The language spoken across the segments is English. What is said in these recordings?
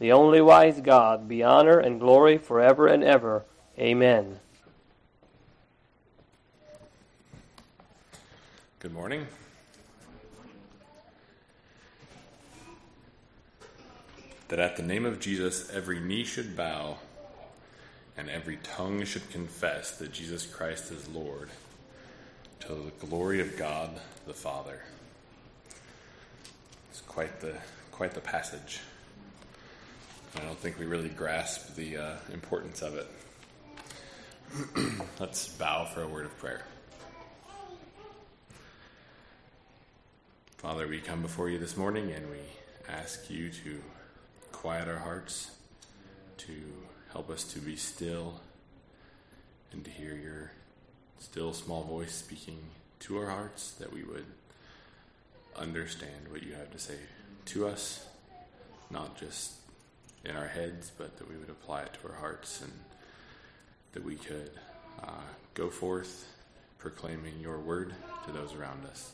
the only wise God, be honor and glory forever and ever. Amen. Good morning. That at the name of Jesus every knee should bow and every tongue should confess that Jesus Christ is Lord to the glory of God the Father. It's quite the quite the passage. I don't think we really grasp the uh, importance of it. Let's bow for a word of prayer. Father, we come before you this morning and we ask you to quiet our hearts, to help us to be still, and to hear your still small voice speaking to our hearts, that we would understand what you have to say to us, not just in our heads, but that we would apply it to our hearts and that we could uh, go forth proclaiming your word to those around us.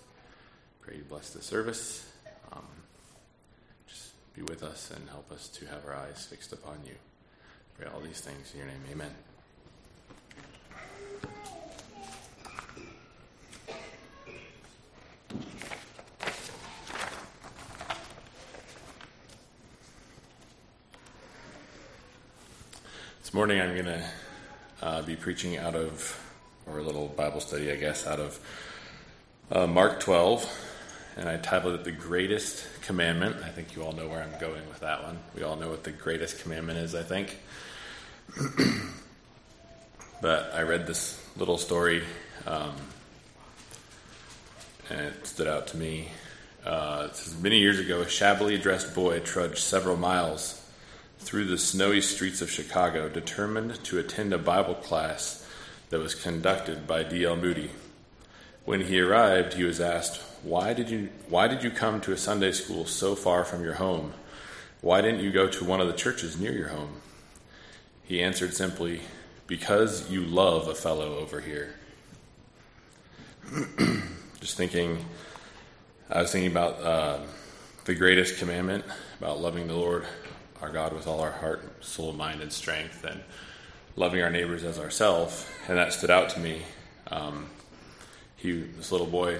Pray you bless the service. Um, just be with us and help us to have our eyes fixed upon you. Pray all these things in your name. Amen. Morning I'm going to uh, be preaching out of, or a little Bible study, I guess, out of uh, Mark 12, and I titled it The Greatest Commandment. I think you all know where I'm going with that one. We all know what the greatest commandment is, I think. but I read this little story, um, and it stood out to me. Uh, it says, Many years ago, a shabbily dressed boy trudged several miles through the snowy streets of Chicago, determined to attend a Bible class that was conducted by D.L. Moody. When he arrived, he was asked, why did, you, why did you come to a Sunday school so far from your home? Why didn't you go to one of the churches near your home? He answered simply, Because you love a fellow over here. Just thinking, I was thinking about uh, the greatest commandment, about loving the Lord our God with all our heart, soul, mind, and strength, and loving our neighbors as ourselves. And that stood out to me. Um, he, this little boy,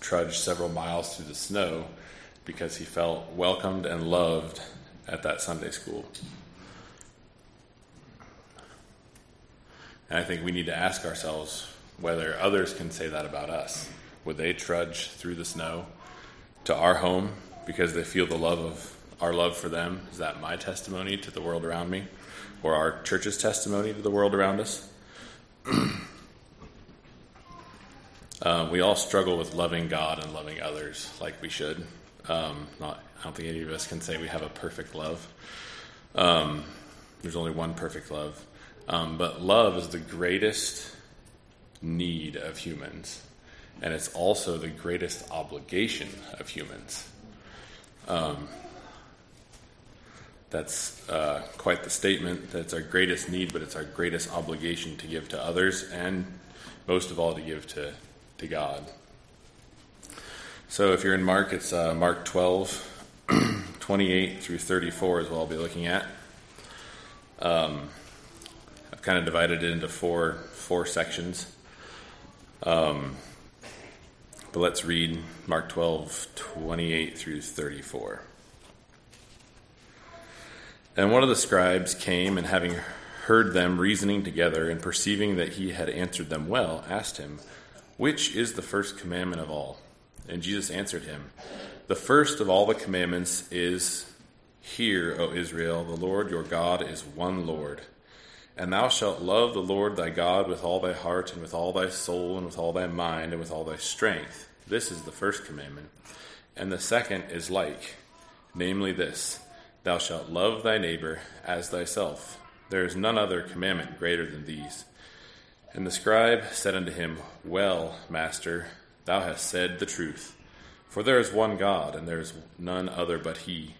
trudged several miles through the snow because he felt welcomed and loved at that Sunday school. And I think we need to ask ourselves whether others can say that about us. Would they trudge through the snow to our home because they feel the love of our love for them? Is that my testimony to the world around me? Or our church's testimony to the world around us? uh, we all struggle with loving God and loving others like we should. Um, not, I don't think any of us can say we have a perfect love. Um, there's only one perfect love. Um, but love is the greatest need of humans, and it's also the greatest obligation of humans. Um, that's uh, quite the statement. That's our greatest need, but it's our greatest obligation to give to others, and most of all, to give to, to God. So if you're in Mark, it's uh, Mark 12, 28 through 34 is what I'll be looking at. Um, I've kind of divided it into four, four sections. Um, but let's read Mark 12, 28 through 34. And one of the scribes came, and having heard them reasoning together, and perceiving that he had answered them well, asked him, Which is the first commandment of all? And Jesus answered him, The first of all the commandments is, Hear, O Israel, the Lord your God is one Lord. And thou shalt love the Lord thy God with all thy heart, and with all thy soul, and with all thy mind, and with all thy strength. This is the first commandment. And the second is like, namely this Thou shalt love thy neighbor as thyself. There is none other commandment greater than these. And the scribe said unto him, Well, master, thou hast said the truth. For there is one God, and there is none other but He.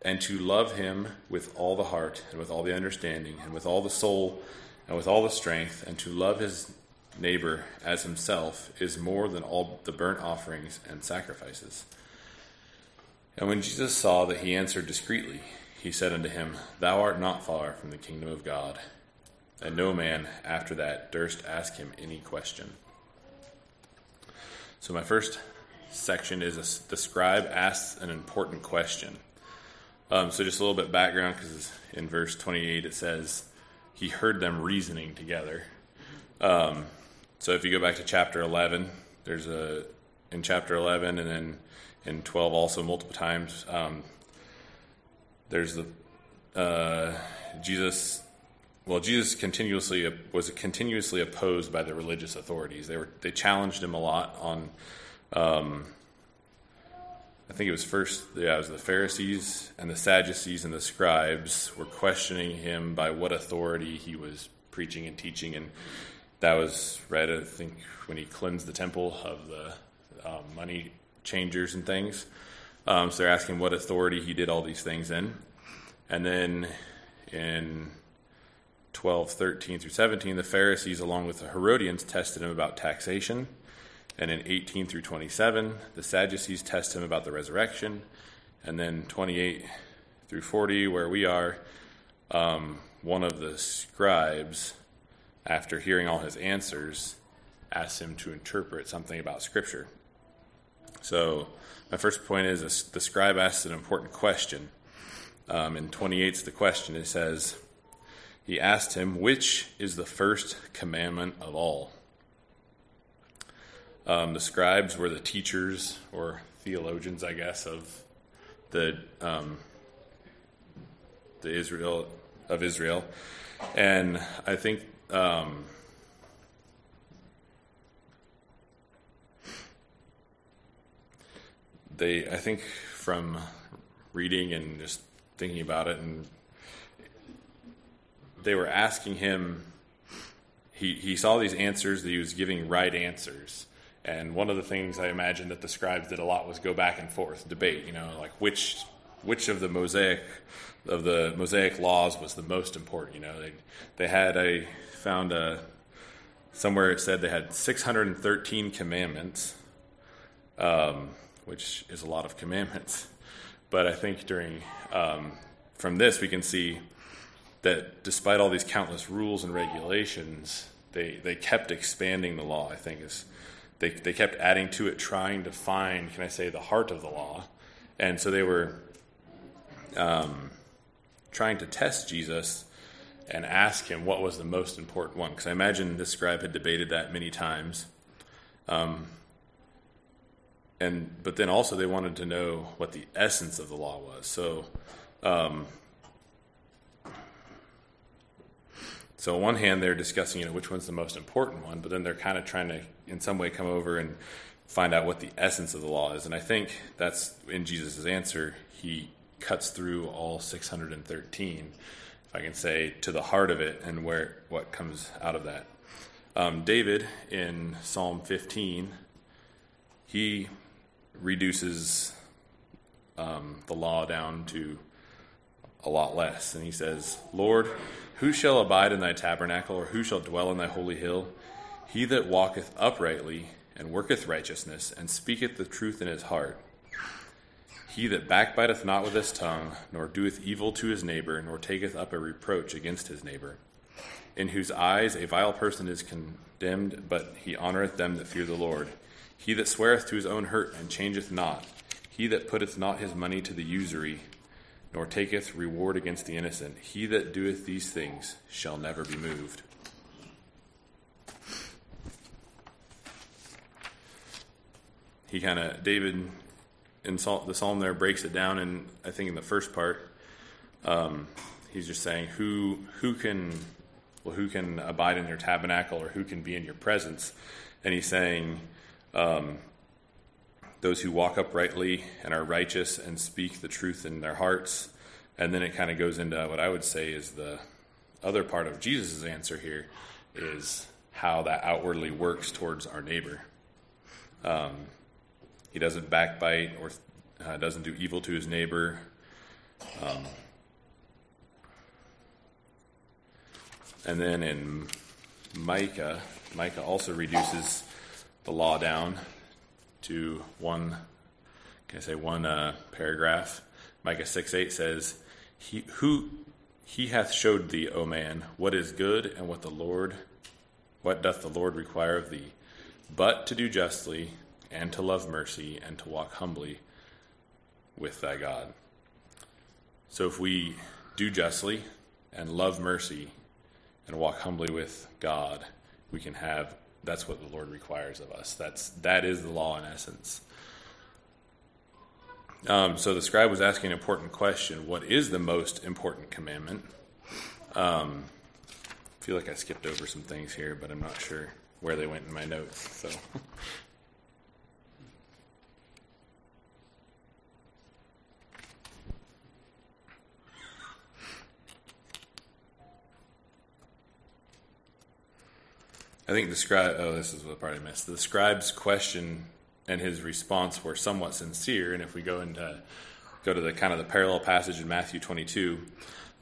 And to love Him with all the heart, and with all the understanding, and with all the soul, and with all the strength, and to love his neighbor as himself is more than all the burnt offerings and sacrifices. And when Jesus saw that he answered discreetly, he said unto him, Thou art not far from the kingdom of God. And no man after that durst ask him any question. So, my first section is the scribe asks an important question. Um, so, just a little bit background because in verse 28 it says, He heard them reasoning together. Um, so, if you go back to chapter 11, there's a, in chapter 11 and then in 12 also multiple times, um, there's the, uh, Jesus well, Jesus continuously was continuously opposed by the religious authorities. They were they challenged him a lot on. Um, I think it was first, yeah, it was the Pharisees and the Sadducees and the scribes were questioning him by what authority he was preaching and teaching, and that was right. I think, when he cleansed the temple of the um, money changers and things. Um, so they're asking what authority he did all these things in, and then in 12, 13 through 17, the Pharisees, along with the Herodians, tested him about taxation. And in 18 through 27, the Sadducees test him about the resurrection. And then 28 through 40, where we are, um, one of the scribes, after hearing all his answers, asks him to interpret something about Scripture. So, my first point is the scribe asks an important question. Um, in 28 the question. It says, he asked him, Which is the first commandment of all? Um, the scribes were the teachers or theologians, I guess, of the um, the Israel of Israel, and I think um, they. I think from reading and just thinking about it and they were asking him, he, he saw these answers, that he was giving right answers. And one of the things I imagine that the scribes did a lot was go back and forth, debate, you know, like which which of the Mosaic of the Mosaic laws was the most important. You know, they they had I found a somewhere it said they had 613 commandments, um, which is a lot of commandments. But I think during um, from this we can see that despite all these countless rules and regulations, they, they kept expanding the law, I think is they, they kept adding to it, trying to find, can I say, the heart of the law. And so they were um, trying to test Jesus and ask him what was the most important one. Because I imagine this scribe had debated that many times. Um, and but then also they wanted to know what the essence of the law was. So um, So on one hand, they're discussing, you know, which one's the most important one, but then they're kind of trying to, in some way, come over and find out what the essence of the law is. And I think that's in Jesus' answer. He cuts through all 613, if I can say, to the heart of it and where what comes out of that. Um, David in Psalm 15, he reduces um, the law down to a lot less, and he says, "Lord." Who shall abide in thy tabernacle, or who shall dwell in thy holy hill? He that walketh uprightly, and worketh righteousness, and speaketh the truth in his heart. He that backbiteth not with his tongue, nor doeth evil to his neighbor, nor taketh up a reproach against his neighbor, in whose eyes a vile person is condemned, but he honoureth them that fear the Lord. He that sweareth to his own hurt, and changeth not. He that putteth not his money to the usury, nor taketh reward against the innocent. He that doeth these things shall never be moved. He kind of, David in the psalm there breaks it down, and I think in the first part, um, he's just saying, who, who can, well, who can abide in your tabernacle or who can be in your presence? And he's saying, um, those who walk uprightly and are righteous and speak the truth in their hearts. And then it kind of goes into what I would say is the other part of Jesus' answer here is how that outwardly works towards our neighbor. Um, he doesn't backbite or uh, doesn't do evil to his neighbor. Um, and then in Micah, Micah also reduces the law down to one, can I say one uh, paragraph? Micah 6 8 says, he, who, he hath showed thee, O man, what is good and what the Lord, what doth the Lord require of thee, but to do justly and to love mercy and to walk humbly with thy God. So if we do justly and love mercy and walk humbly with God, we can have that's what the Lord requires of us. That's that is the law in essence. Um, so the scribe was asking an important question: What is the most important commandment? Um, I feel like I skipped over some things here, but I'm not sure where they went in my notes. So. I think the scribe. Oh, this is what part I missed. The scribe's question and his response were somewhat sincere. And if we go into go to the kind of the parallel passage in Matthew 22,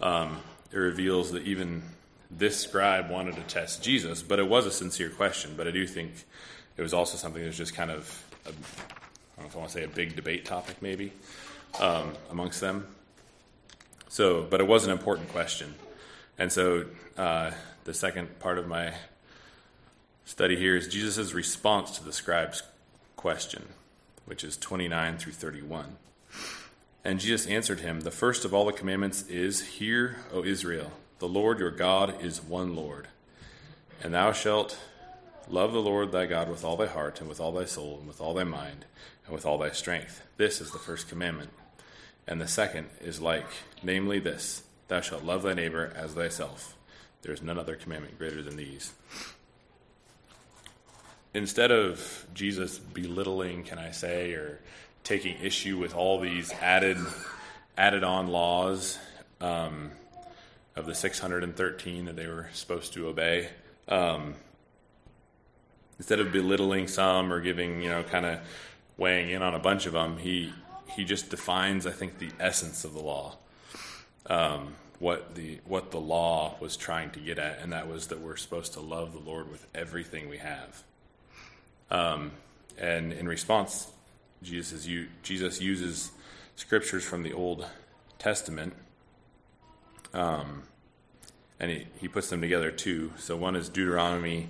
um, it reveals that even this scribe wanted to test Jesus, but it was a sincere question. But I do think it was also something that was just kind of, I don't know if I want to say a big debate topic, maybe um, amongst them. So, but it was an important question, and so uh, the second part of my study here is Jesus' response to the scribe's question, which is 29 through 31. And Jesus answered him, The first of all the commandments is, Hear, O Israel, the Lord your God is one Lord. And thou shalt love the Lord thy God with all thy heart, and with all thy soul, and with all thy mind, and with all thy strength. This is the first commandment. And the second is like, namely this Thou shalt love thy neighbor as thyself. There is none other commandment greater than these instead of Jesus belittling, can I say, or taking issue with all these added added on laws um, of the 613 that they were supposed to obey, um, instead of belittling some or giving, you know, kind of weighing in on a bunch of them, he he just defines, I think, the essence of the law. Um, what the what the law was trying to get at, and that was that we're supposed to love the Lord with everything we have. Um, and in response, Jesus, Jesus uses scriptures from the Old Testament, um, and he, he puts them together too. So one is Deuteronomy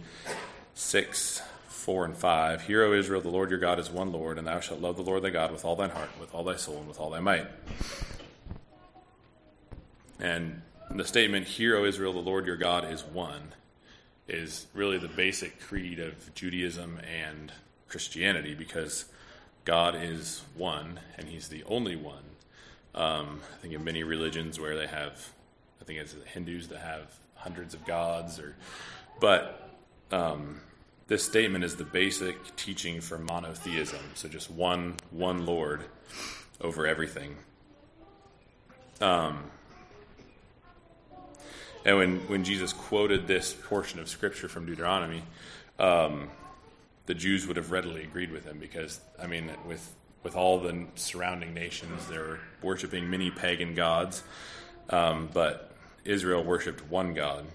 6, 4, and 5. Hear, O Israel, the Lord your God is one Lord, and thou shalt love the Lord thy God with all thine heart, with all thy soul, and with all thy might. And the statement, Hear, O Israel, the Lord your God is one, is really the basic creed of Judaism and Christianity because God is one and He's the only one. Um, I think in many religions where they have, I think it's Hindus that have hundreds of gods, or, but um, this statement is the basic teaching for monotheism. So just one, one Lord over everything. Um, and when, when Jesus quoted this portion of scripture from Deuteronomy, um, the Jews would have readily agreed with him because, I mean, with, with all the surrounding nations, they were worshiping many pagan gods, um, but Israel worshiped one God.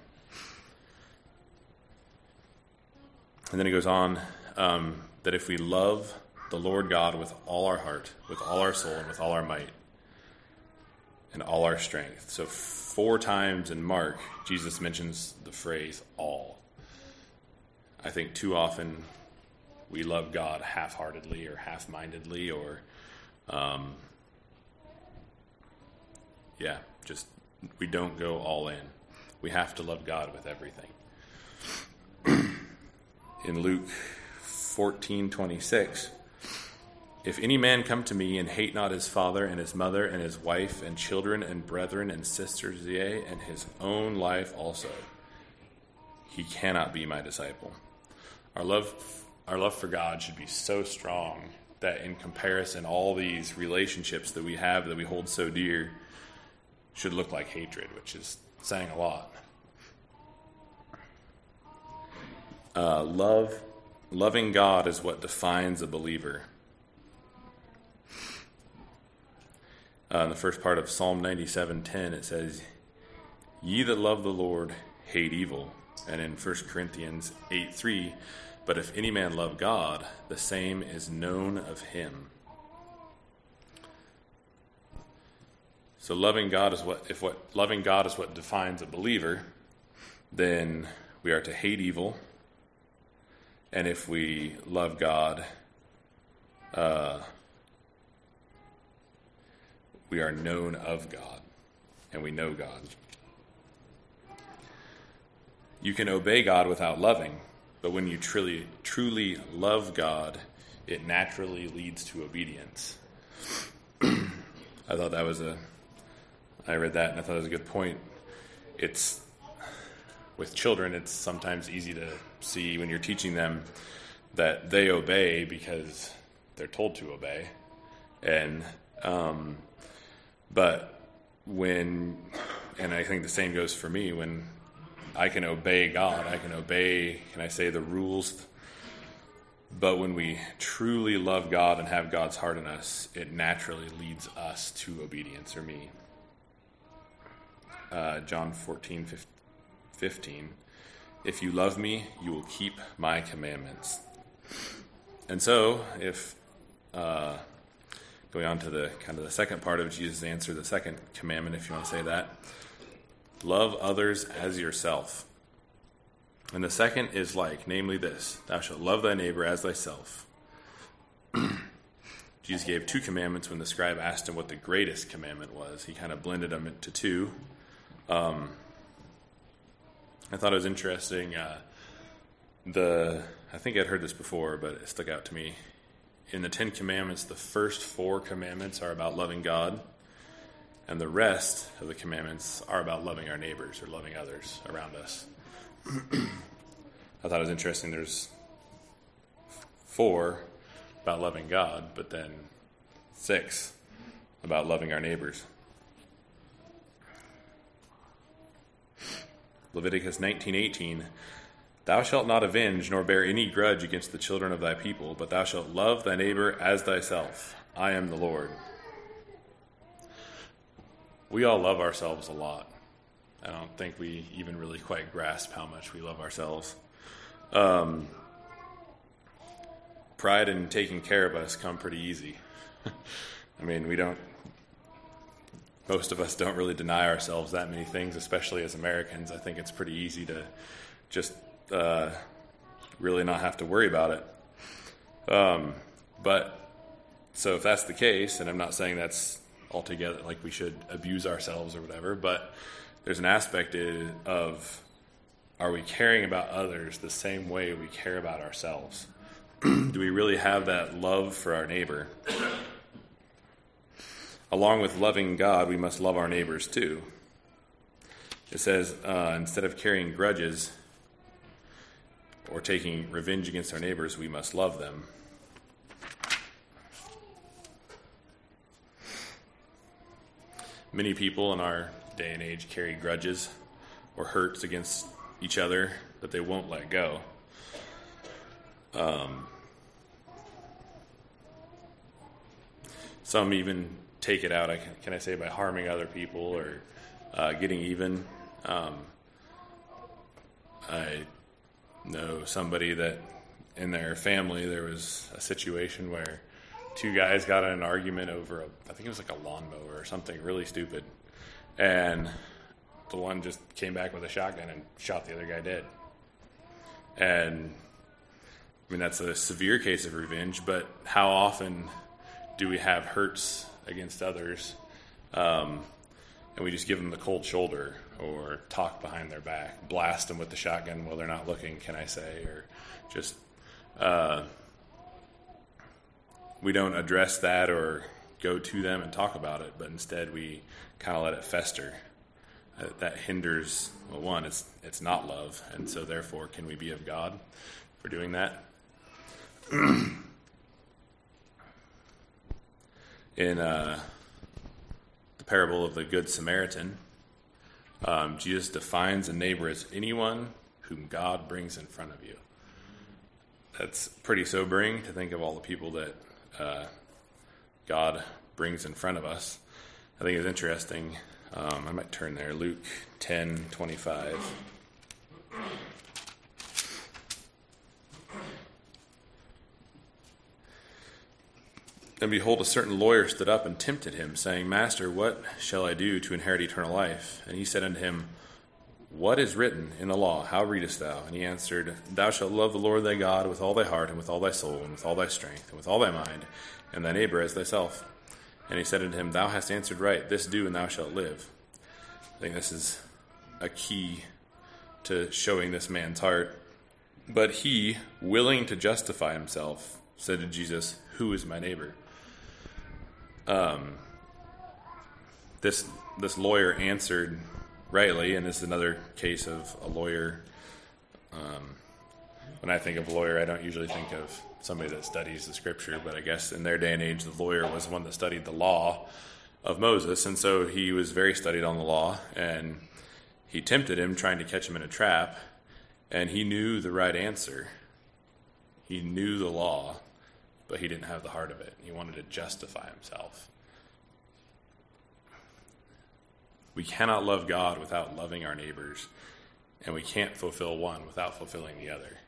And then he goes on um, that if we love the Lord God with all our heart, with all our soul, and with all our might, and all our strength. So four times in Mark, Jesus mentions the phrase all. I think too often we love God half heartedly or half mindedly or, um, yeah, just we don't go all in. We have to love God with everything. in Luke 14 26, if any man come to me and hate not his father and his mother and his wife and children and brethren and sisters, yea, and his own life also, he cannot be my disciple. Our love, our love for God should be so strong that in comparison, all these relationships that we have that we hold so dear, should look like hatred, which is saying a lot. Uh, love, loving God is what defines a believer. Uh, in the first part of Psalm 97:10, it says, "Ye that love the Lord hate evil." And in 1 Corinthians 8:3, "But if any man love God, the same is known of him." So loving God is what if what loving God is what defines a believer, then we are to hate evil. And if we love God, uh, we are known of God and we know God. You can obey God without loving, but when you truly truly love God, it naturally leads to obedience. I thought that was a I read that and I thought it was a good point. It's with children, it's sometimes easy to see when you're teaching them that they obey because they're told to obey, and um, but when, and I think the same goes for me when I can obey God, I can obey, can I say the rules? But when we truly love God and have God's heart in us, it naturally leads us to obedience, or me uh, John 14, 15. If you love me, you will keep my commandments. And so, if uh, going on to the kind of the second part of Jesus' answer, the second commandment, if you want to say that, love others as yourself. And the second is like, namely this Thou shalt love thy neighbor as thyself. Jesus gave two commandments when the scribe asked him what the greatest commandment was. He kind of blended them into two. Um, I thought it was interesting. Uh, the I think I'd heard this before, but it stuck out to me. In the Ten Commandments, the first four commandments are about loving God, and the rest of the commandments are about loving our neighbors or loving others around us. I thought it was interesting. There's four about loving God, but then six about loving our neighbors. Leviticus 19:18 Thou shalt not avenge nor bear any grudge against the children of thy people, but thou shalt love thy neighbor as thyself. I am the Lord. We all love ourselves a lot. I don't think we even really quite grasp how much we love ourselves. Um, pride and taking care of us come pretty easy. I mean, we don't most of us don't really deny ourselves that many things, especially as Americans. I think it's pretty easy to just uh, really not have to worry about it. Um, but so if that's the case, and I'm not saying that's altogether like we should abuse ourselves or whatever, but there's an aspect of are we caring about others the same way we care about ourselves? Do we really have that love for our neighbor? along with loving God, we must love our neighbors too. It says, uh, instead of carrying grudges or taking revenge against our neighbors, we must love them. Many people in our day and age carry grudges or hurts against each other that they won't let go. Um, some even take it out. Can, can I say by harming other people or uh, getting even. Um, I know somebody that in their family there was a situation where two guys got in an argument over a, I think it was like a lawnmower or something really stupid, and the one just came back with a shotgun and shot the other guy dead. And I mean that's a severe case of revenge, but how often do we have hurts against others, um, and we just give them the cold shoulder or talk behind their back, blast them with the shotgun while they're not looking, can I say, or just uh, we don't address that or go to them and talk about it, but instead we kind of let it fester. Uh, that hinders well, one, it's it's not love, and so therefore, can we be of God for doing that? in uh, parable of the Good Samaritan, um, Jesus defines a neighbor as anyone whom God brings in front of you. That's pretty sobering to think of all the people that uh, God brings in front of us. I think it's interesting. Um, I might turn there. Luke 10 25. And behold, a certain lawyer stood up and tempted him, saying, Master, what shall I do to inherit eternal life? And he said unto him, What is written in the law? How readest thou? And he answered, Thou shalt love the Lord thy God with all thy heart, and with all thy soul, and with all thy strength, and with all thy mind, and thy neighbor as thyself. And he said unto him, Thou hast answered right. This do, and thou shalt live. I think this is a key to showing this man's heart. But he, willing to justify himself, said to Jesus, Who is my neighbor? Um, this this lawyer answered rightly, and this is another case of a lawyer. Um, when I think of lawyer, I don't usually think of somebody that studies the scripture, but I guess in their day and age, the lawyer was one that studied the law of Moses, and so he was very studied on the law, and he tempted him, trying to catch him in a trap, and he knew the right answer. He knew the law, but he didn't have the heart of it. He wanted to justify himself. We cannot love God without loving our neighbors, and we can't fulfill one without fulfilling the other.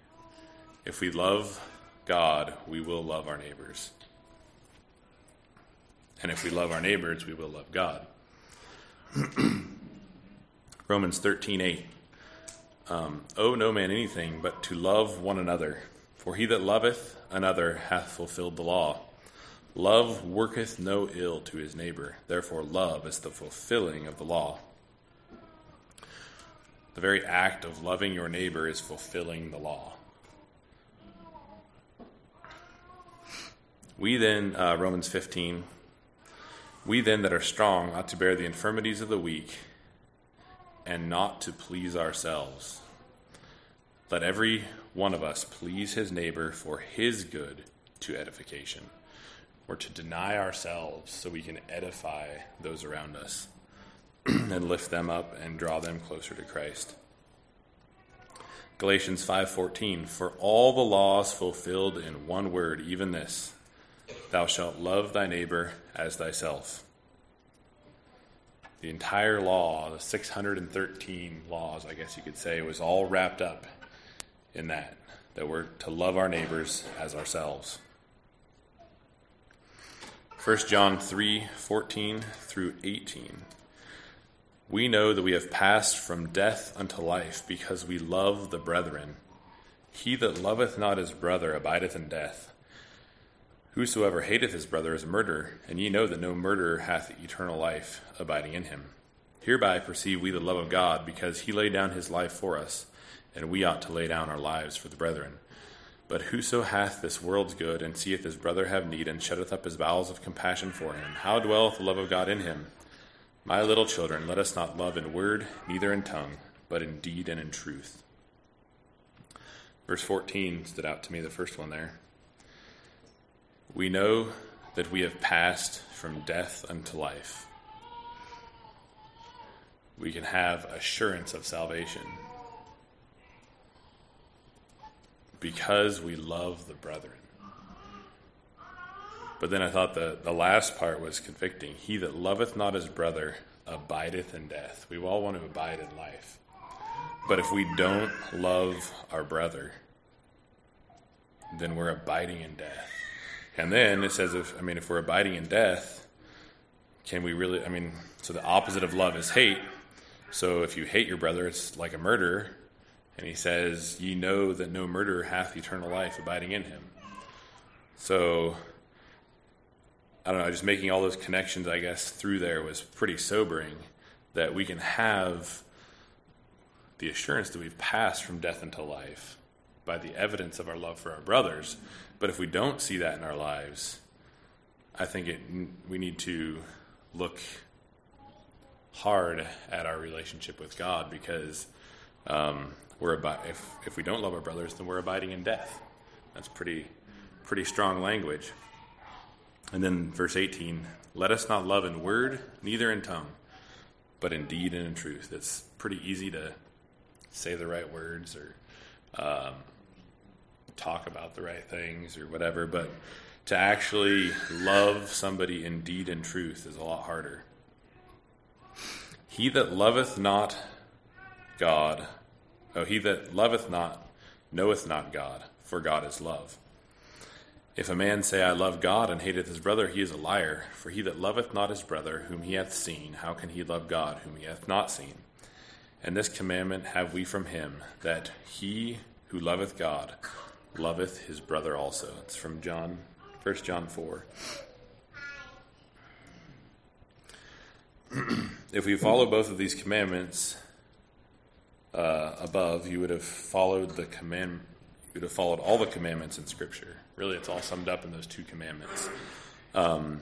If we love God, we will love our neighbors. And if we love our neighbors, we will love God. Romans 13 8. Um, owe no man anything but to love one another. For he that loveth another hath fulfilled the law. Love worketh no ill to his neighbor. Therefore, love is the fulfilling of the law. The very act of loving your neighbor is fulfilling the law. We then, uh, Romans 15, we then that are strong ought to bear the infirmities of the weak and not to please ourselves. Let every one of us please his neighbor for his good to edification, or to deny ourselves so we can edify those around us and lift them up and draw them closer to Christ. Galatians 5:14 For all the laws fulfilled in one word even this thou shalt love thy neighbor as thyself. The entire law, the 613 laws, I guess you could say, was all wrapped up in that, that we're to love our neighbors as ourselves. 1 John 3 14 through 18. We know that we have passed from death unto life because we love the brethren. He that loveth not his brother abideth in death. Whosoever hateth his brother is a murderer, and ye know that no murderer hath eternal life abiding in him. Hereby perceive we the love of God, because he laid down his life for us and we ought to lay down our lives for the brethren. But whoso hath this world's good, and seeth his brother have need, and shutteth up his bowels of compassion for him, how dwelleth the love of God in him? My little children, let us not love in word, neither in tongue, but in deed and in truth. Verse 14 stood out to me, the first one there. We know that we have passed from death unto life. We can have assurance of salvation because we love the brethren. But then I thought the, the last part was convicting. He that loveth not his brother abideth in death. We all want to abide in life. But if we don't love our brother, then we're abiding in death. And then it says, if I mean, if we're abiding in death, can we really? I mean, so the opposite of love is hate. So if you hate your brother, it's like a murderer. And he says, Ye know that no murderer hath eternal life abiding in him. So, I don't know, just making all those connections, I guess, through there was pretty sobering that we can have the assurance that we've passed from death into life by the evidence of our love for our brothers. But if we don't see that in our lives, I think it, we need to look hard at our relationship with God because um, we're about if if we don't love our brothers, then we're abiding in death. That's pretty pretty strong language. And then verse 18 let us not love in word, neither in tongue, but in deed and in truth. It's pretty easy to say the right words or um, talk about the right things or whatever, but to actually love somebody in deed and truth is a lot harder. He that loveth not God, oh, he that loveth not knoweth not God, for God is love. If a man say, I love God, and hateth his brother, he is a liar. For he that loveth not his brother, whom he hath seen, how can he love God, whom he hath not seen? And this commandment have we from him, that he who loveth God loveth his brother also. It's from John, 1 John 4. if we follow both of these commandments uh, above, you would have followed the command. You would have followed all the commandments in Scripture. Really, it's all summed up in those two commandments. Um,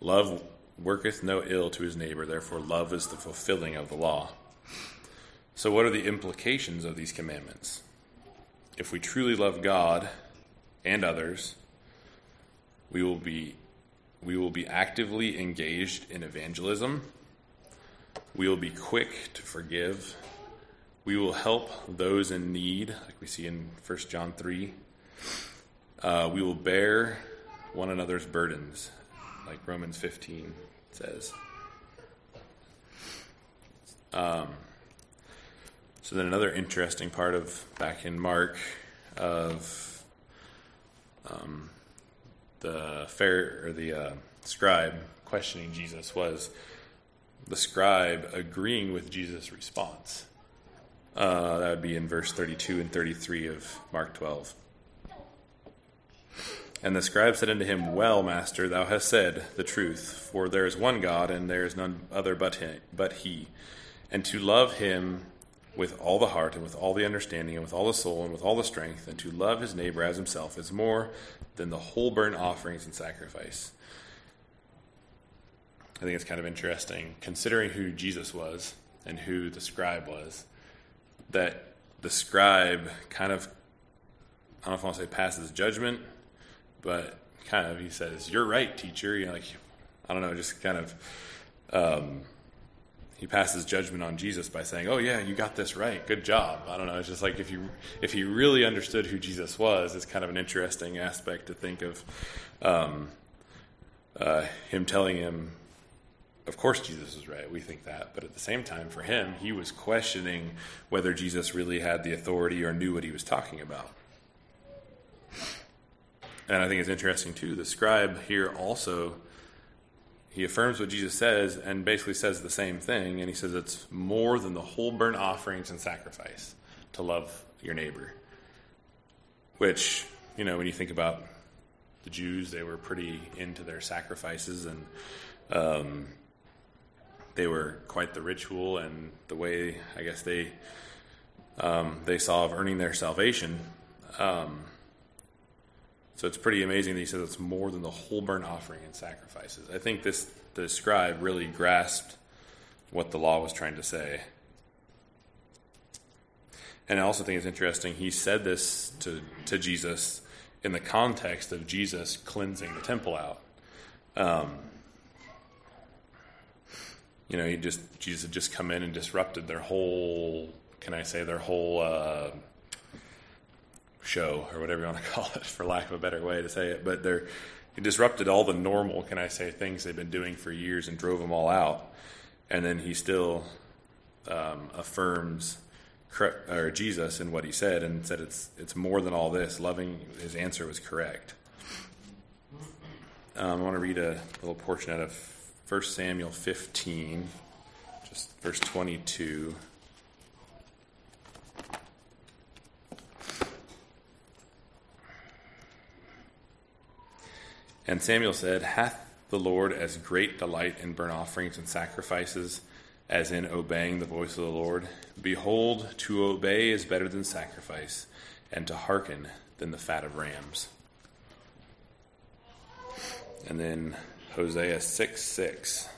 love worketh no ill to his neighbor, therefore, love is the fulfilling of the law. So, what are the implications of these commandments? If we truly love God and others, we will be we will be actively engaged in evangelism. We will be quick to forgive we will help those in need, like we see in 1 John 3. Uh, we will bear one another's burdens, like Romans 15 says. Um, so then another interesting part of back in Mark of um, the fair or the uh, scribe questioning Jesus was the scribe agreeing with Jesus' response. Uh, that would be in verse 32 and 33 of Mark 12. And the scribe said unto him, Well, master, thou hast said the truth, for there is one God, and there is none other but, him, but he. And to love him with all the heart, and with all the understanding, and with all the soul, and with all the strength, and to love his neighbor as himself is more than the whole burnt offerings and sacrifice. I think it's kind of interesting, considering who Jesus was and who the scribe was that the scribe kind of, I don't know if I want to say passes judgment, but kind of he says, "You're right, teacher." You like I don't know, just kind of um, he passes judgment on Jesus by saying, "Oh yeah, you got this right. Good job." I don't know. It's just like if you if he really understood who Jesus was, it's kind of an interesting aspect to think of um, uh, him telling him, of course Jesus was right. We think that. But at the same time, for him, he was questioning whether Jesus really had the authority or knew what he was talking about. And I think it's interesting, too. The scribe here also, he affirms what Jesus says and basically says the same thing. And he says it's more than the whole burnt offerings and sacrifice to love your neighbor. Which, you know, when you think about the Jews, they were pretty into their sacrifices and um, they were quite the ritual and the way I guess they um, they saw of earning their salvation. Um, so it's pretty amazing that he says it's more than the whole burnt offering and sacrifices. I think this the scribe really grasped what the law was trying to say. And I also think it's interesting, he said this to, to Jesus in the context of Jesus cleansing the temple out. Um, you know, he just Jesus had just come in and disrupted their whole, can I say, their whole uh, show or whatever you want to call it, for lack of a better way to say it. But they're he disrupted all the normal, can I say, things they've been doing for years and drove them all out. And then he still um, affirms or Jesus in what he said and said it's it's more than all this. Loving his answer was correct. Um, I want to read a little portion out of 1 Samuel 15, just verse 22. And Samuel said, Hath the Lord as great delight in burnt offerings and sacrifices as in obeying the voice of the Lord? Behold, to obey is better than sacrifice, and to hearken than the fat of rams. And then Hosea 6 6.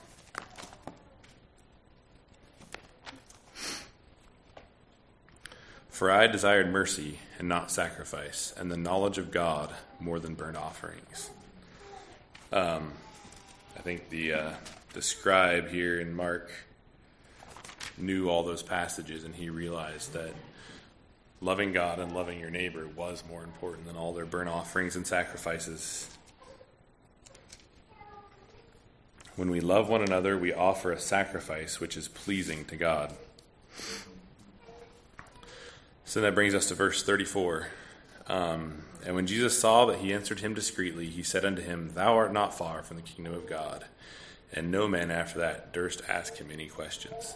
For I desired mercy and not sacrifice, and the knowledge of God more than burnt offerings. Um, I think the uh, the scribe here in Mark knew all those passages, and he realized that loving God and loving your neighbor was more important than all their burnt offerings and sacrifices. When we love one another, we offer a sacrifice which is pleasing to God. So that brings us to verse 34. Um, and when Jesus saw that he answered him discreetly, he said unto him, Thou art not far from the kingdom of God. And no man after that durst ask him any questions.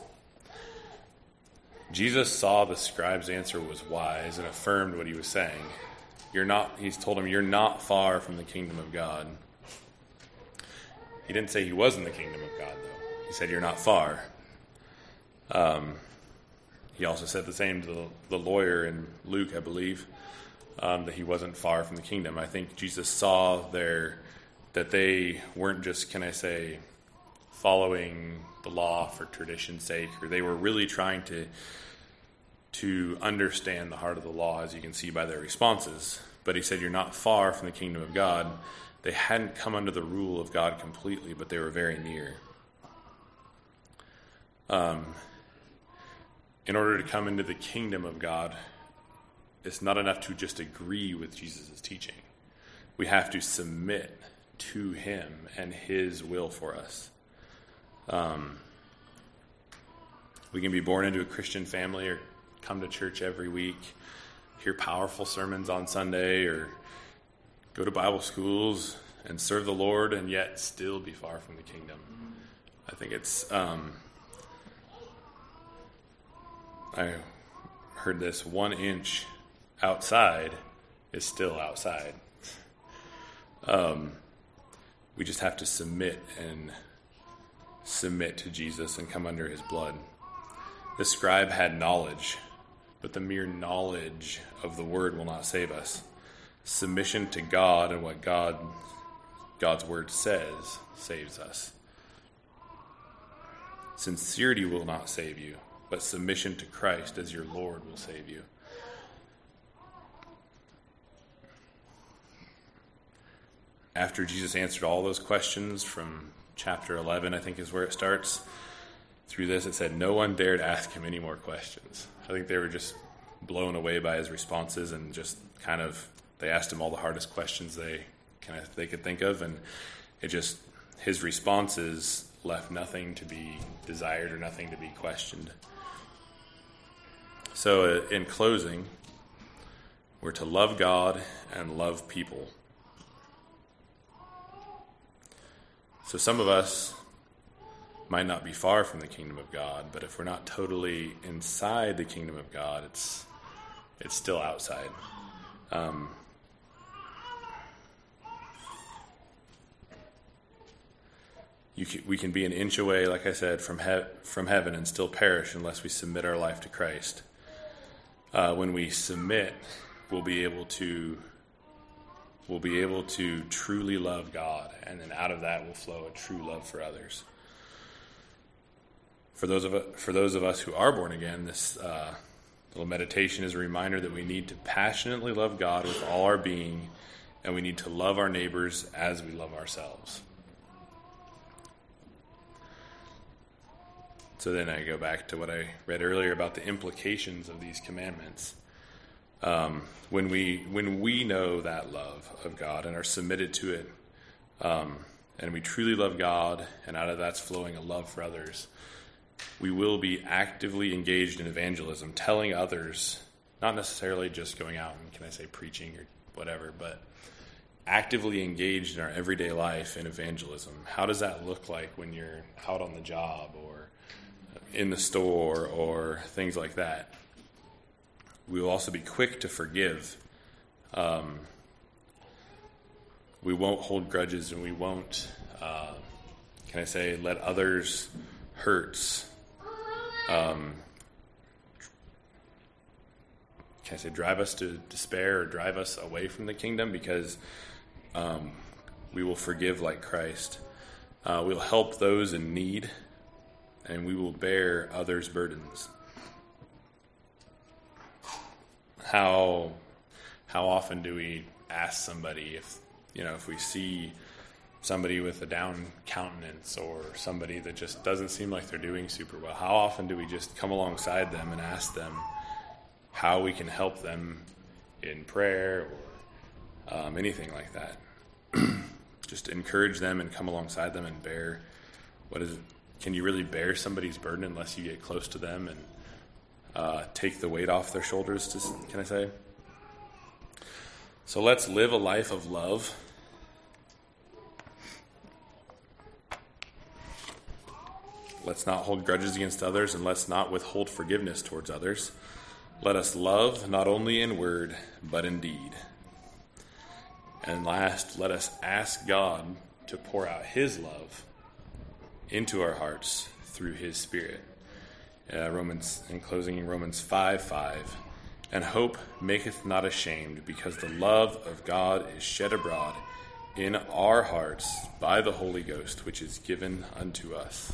Jesus saw the scribe's answer was wise and affirmed what he was saying. You're not, he's told him, You're not far from the kingdom of God. He didn't say he was in the kingdom of God, though. He said, You're not far. Um, he also said the same to the, the lawyer in Luke, I believe, um, that he wasn't far from the kingdom. I think Jesus saw their that they weren't just, can I say, following the law for tradition's sake, or they were really trying to to understand the heart of the law, as you can see by their responses. But he said, "You're not far from the kingdom of God." They hadn't come under the rule of God completely, but they were very near. Um, in order to come into the kingdom of God, it's not enough to just agree with Jesus' teaching. We have to submit to Him and His will for us. Um, we can be born into a Christian family or come to church every week, hear powerful sermons on Sunday, or go to Bible schools and serve the Lord, and yet still be far from the kingdom. I think it's. Um, I heard this one inch outside is still outside. Um, we just have to submit and submit to Jesus and come under his blood. The scribe had knowledge, but the mere knowledge of the word will not save us. Submission to God and what God God's word says saves us. Sincerity will not save you but submission to Christ as your Lord will save you. After Jesus answered all those questions from chapter 11, I think is where it starts, through this, it said no one dared ask him any more questions. I think they were just blown away by his responses and just kind of they asked him all the hardest questions they kind of they could think of and it just his responses left nothing to be desired or nothing to be questioned. So, uh, in closing, we're to love God and love people. So, some of us might not be far from the kingdom of God, but if we're not totally inside the kingdom of God, it's it's still outside. Um, can, we can be an inch away, like I said, from he- from heaven and still perish unless we submit our life to Christ uh, when we submit, we'll be able to we'll be able to truly love God, and then out of that will flow a true love for others. For those of for those of us who are born again, this uh, little meditation is a reminder that we need to passionately love God with all our being, and we need to love our neighbors as we love ourselves. So then I go back to what I read earlier about the implications of these commandments. Um, when we when we know that love of God and are submitted to it, um, and we truly love God, and out of that's flowing a love for others, we will be actively engaged in evangelism, telling others, not necessarily just going out and can I say preaching or whatever, but actively engaged in our everyday life in evangelism. How does that look like when you're out on the job or in the store or things like that. We will also be quick to forgive. Um, we won't hold grudges and we won't, uh, can I say, let others' hurts, um, can I say, drive us to despair or drive us away from the kingdom because um, we will forgive like Christ. Uh, we'll help those in need and we will bear others' burdens. how how often do we ask somebody if you know if we see somebody with a down countenance or somebody that just doesn't seem like they're doing super well how often do we just come alongside them and ask them how we can help them in prayer or um, anything like that just encourage them and come alongside them and bear what is can you really bear somebody's burden unless you get close to them and uh, take the weight off their shoulders to, can i say so let's live a life of love. Let's not hold grudges against others, and let's not withhold forgiveness towards others. Let us love not only in word, but in deed. And last, let us ask God to pour out His love into our hearts through His Spirit. Uh, Romans, in closing, Romans 5 5. And hope maketh not ashamed, because the love of God is shed abroad in our hearts by the Holy Ghost, which is given unto us.